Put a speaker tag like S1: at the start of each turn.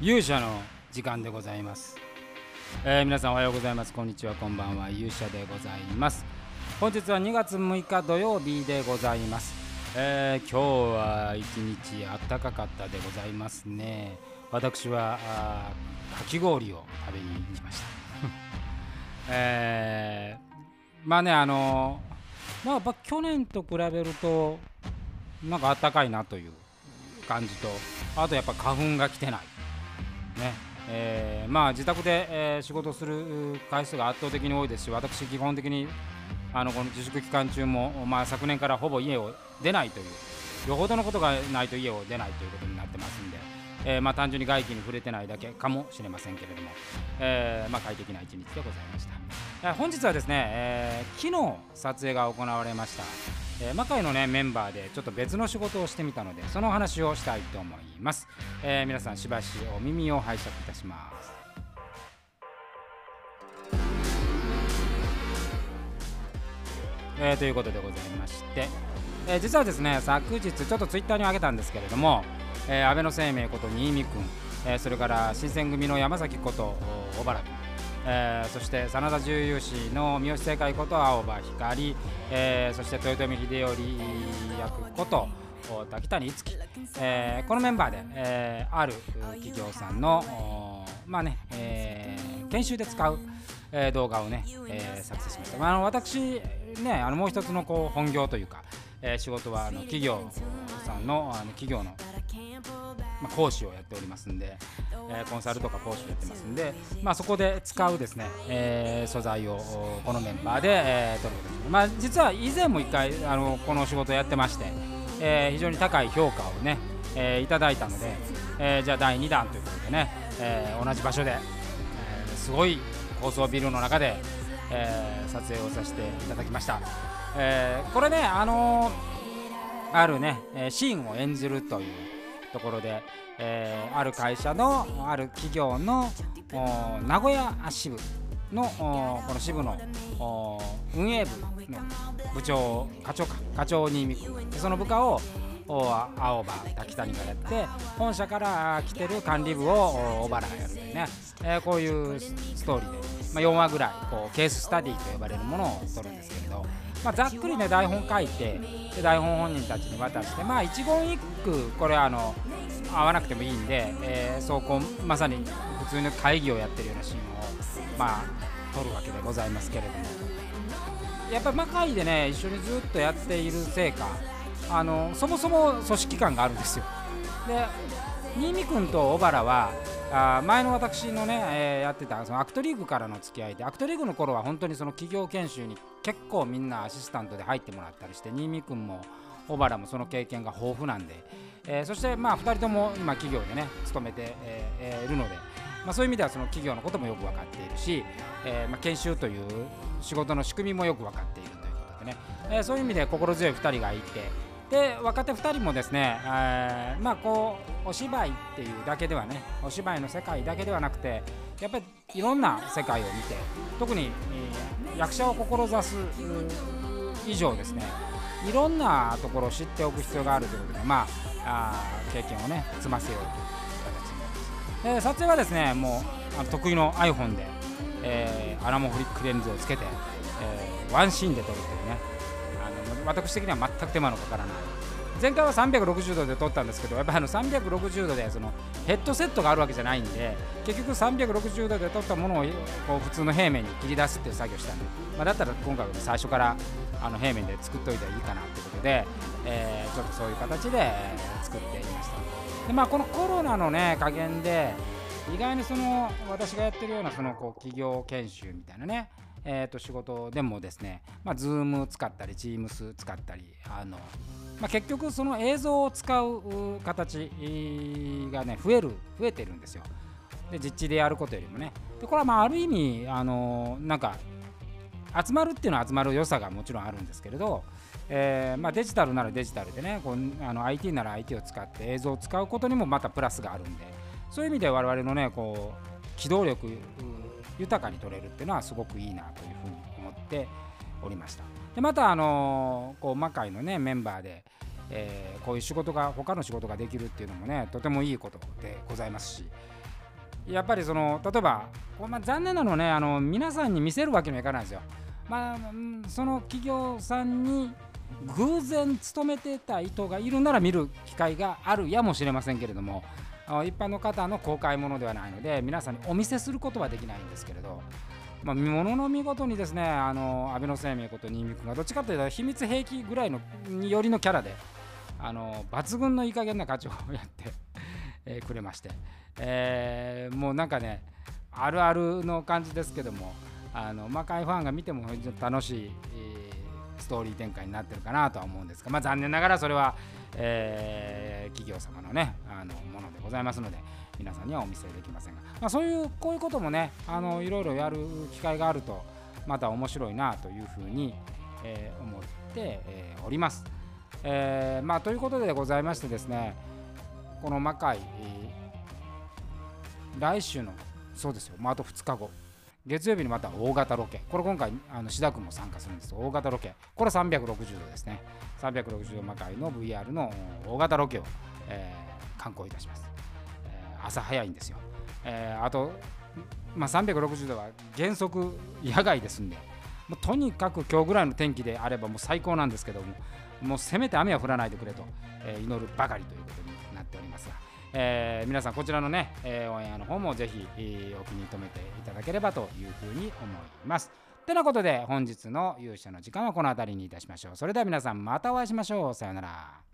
S1: 勇者の時間でございます、えー皆さんおはようございます。こんにちは。こんばんは。勇者でございます。本日は2月6日土曜日でございます、えー今日は一日暖かかったでございますね。私はあかき氷を食べに行きました。えーまあねあのまあやっぱ去年と比べるとなんか暖かいなという感じとあとやっぱ花粉が来てない。ね。えーまあ自宅で、えー仕事する回数が圧倒的に多いですし私基本的にあのこの自粛期間中も、まあ、昨年からほぼ家を出ないというよほどのことがないと家を出ないということになってますんで、えーまあ、単純に外気に触れてないだけかもしれませんけれども、えまあ、快適な一日でございました、え本日はですね、え昨日撮影が行われました、えー魔界の、ね、メンバーでちょっと別の仕事をしてみたのでその話をしたいと思います、えー皆さんしばしお耳を拝借いたします。えーということでございまして、えー実はですね昨日ちょっとツイッターに上げたんですけれども、えー安倍の生命こと新見君、えーそれから新選組の山崎こと小原君、えーそして真田重勇士の三好正解こと青葉光、えーそして豊臣秀頼役ことお滝谷いつき、えーこのメンバーで、えーある企業さんのまあね、えー研修で使う、えー動画をね、えー作成しました。まあ、あの私ねあのもう一つのこう本業というか、えー仕事はあの企業さんのあの企業のまあ、講師をやっておりますんで、えーコンサルとか講師をやってますんで、まあ、そこで使うですね、えー素材をこのメンバーで、えー取ることになりまあ、実は以前も一回あのこの仕事をやってまして、えー非常に高い評価をね、えーいただいたので、えーじゃあ第2弾ということでね、えー同じ場所で、えーすごい高層ビルの中で、えー撮影をさせていただきました、えーこれねあのーあるね、えーシーンを演じるというところで、えーある会社のある企業の名古屋支部のこの支部の運営部の部長課長か課長にその部下を青葉滝谷がやって本社から来てる管理部を小原がやるというね、えーこういうストーリーで、まあ、4話ぐらいこうケーススタディと呼ばれるものを取るんですけれど、まあ、ざっくりね台本書いてで台本本人たちに渡してまあ一言一句これあの合わなくてもいいんで、えーそうこうまさに普通の会議をやってるようなシーンをまあ撮るわけでございますけれども。やっぱり魔界でね一緒にずっとやっているせいかあのそもそも組織感があるんですよ。で新見君と小原はあ前の私のね、えーやってたそのアクトリーグからの付き合いでアクトリーグの頃は本当にその企業研修に結構みんなアシスタントで入ってもらったりして新見君も小原もその経験が豊富なんで、えーそしてまあ2人とも今企業でね勤めて、えいるので、まあ、そういう意味ではその企業のこともよく分かっているし、えまあ、研修という仕事の仕組みもよく分かっているということでね、えそういう意味で心強い2人がいてで若手2人もですね、えーまあこうお芝居っていうだけではねお芝居の世界だけではなくてやっぱりいろんな世界を見て特に、えー役者を志す以上ですねいろんなところを知っておく必要があるということでまああ経験をね積ませようという形になります。で撮影はですねもう得意の iPhone で、えーアラモフリックレンズをつけて、えーワンシーンで撮るというね私的には全く手間のかからない。前回は360度で撮ったんですけどやっぱあの360度でそのヘッドセットがあるわけじゃないんで結局360度で撮ったものをこう普通の平面に切り出すっていう作業をしたんで、まあ、だったら今回は最初からあの平面で作っといたらいいかなということで、えーちょっとそういう形で作っていました。でまあこのコロナのね加減で意外にその私がやってるようなそのこう企業研修みたいなねえー、と仕事でもですね、まあ、Zoom 使ったり Teams 使ったりあの、まあ、結局その映像を使う形がね増える増えてるんですよ。で実地でやることよりもね。でこれはまあある意味あのなんか集まるっていうのは集まる良さがもちろんあるんですけれど、えーまあ、デジタルならデジタルでねこうあの IT なら IT を使って映像を使うことにもまたプラスがあるんでそういう意味で我々のねこう機動力豊かに取れるっていうのはすごくいいなというふうに思っておりましたでまたあのこう魔界のねメンバーで、えーこういう仕事が他の仕事ができるっていうのもねとてもいいことでございますし、やっぱりその例えば、まあ、残念なのねあの皆さんに見せるわけにはいかないんですよ。まあ、その企業さんに偶然勤めてた人がいるなら見る機会があるやもしれませんけれども一般の方の公開ものではないので皆さんにお見せすることはできないんですけれど、まあ、ものの見事にですねあの安倍生命こと新見君がどっちかというと秘密兵器ぐらいのによりのキャラであの抜群のいい加減な課長をやって え、くれまして、えー、もうなんかねあるあるの感じですけどもあの魔界ファンが見ても楽しい、トーリー展開になってるかなとは思うんですが、まあ、残念ながらそれは、えー、企業様のねあのものでございますので皆さんにはお見せできませんが、まあ、そういうこういうこともねあのいろいろやる機会があるとまた面白いなというふうに、えー、思って、え、おります。えまあ、ということでございましてですねこの魔界、来週のそうですよ、まあ、あと2日後月曜日にまた大型ロケ。これ今回あの志田君も参加するんです。大型ロケ。これ360度ですね。360度魔界の VR の大型ロケを、えー、観光いたします、えー、朝早いんですよ、えー、あと、まあ、360度は原則野外ですんで。もうとにかく今日ぐらいの天気であればもう最高なんですけどももうせめて雨は降らないでくれと、えー、祈るばかりということになっておりますが、えー、皆さんこちらのね、えー、オンエアの方もぜひ、えー、お気に留めていただければというふうに思います。てなことで本日の勇者の時間はこの辺りにいたしましょう。それでは皆さんまたお会いしましょう。さようなら。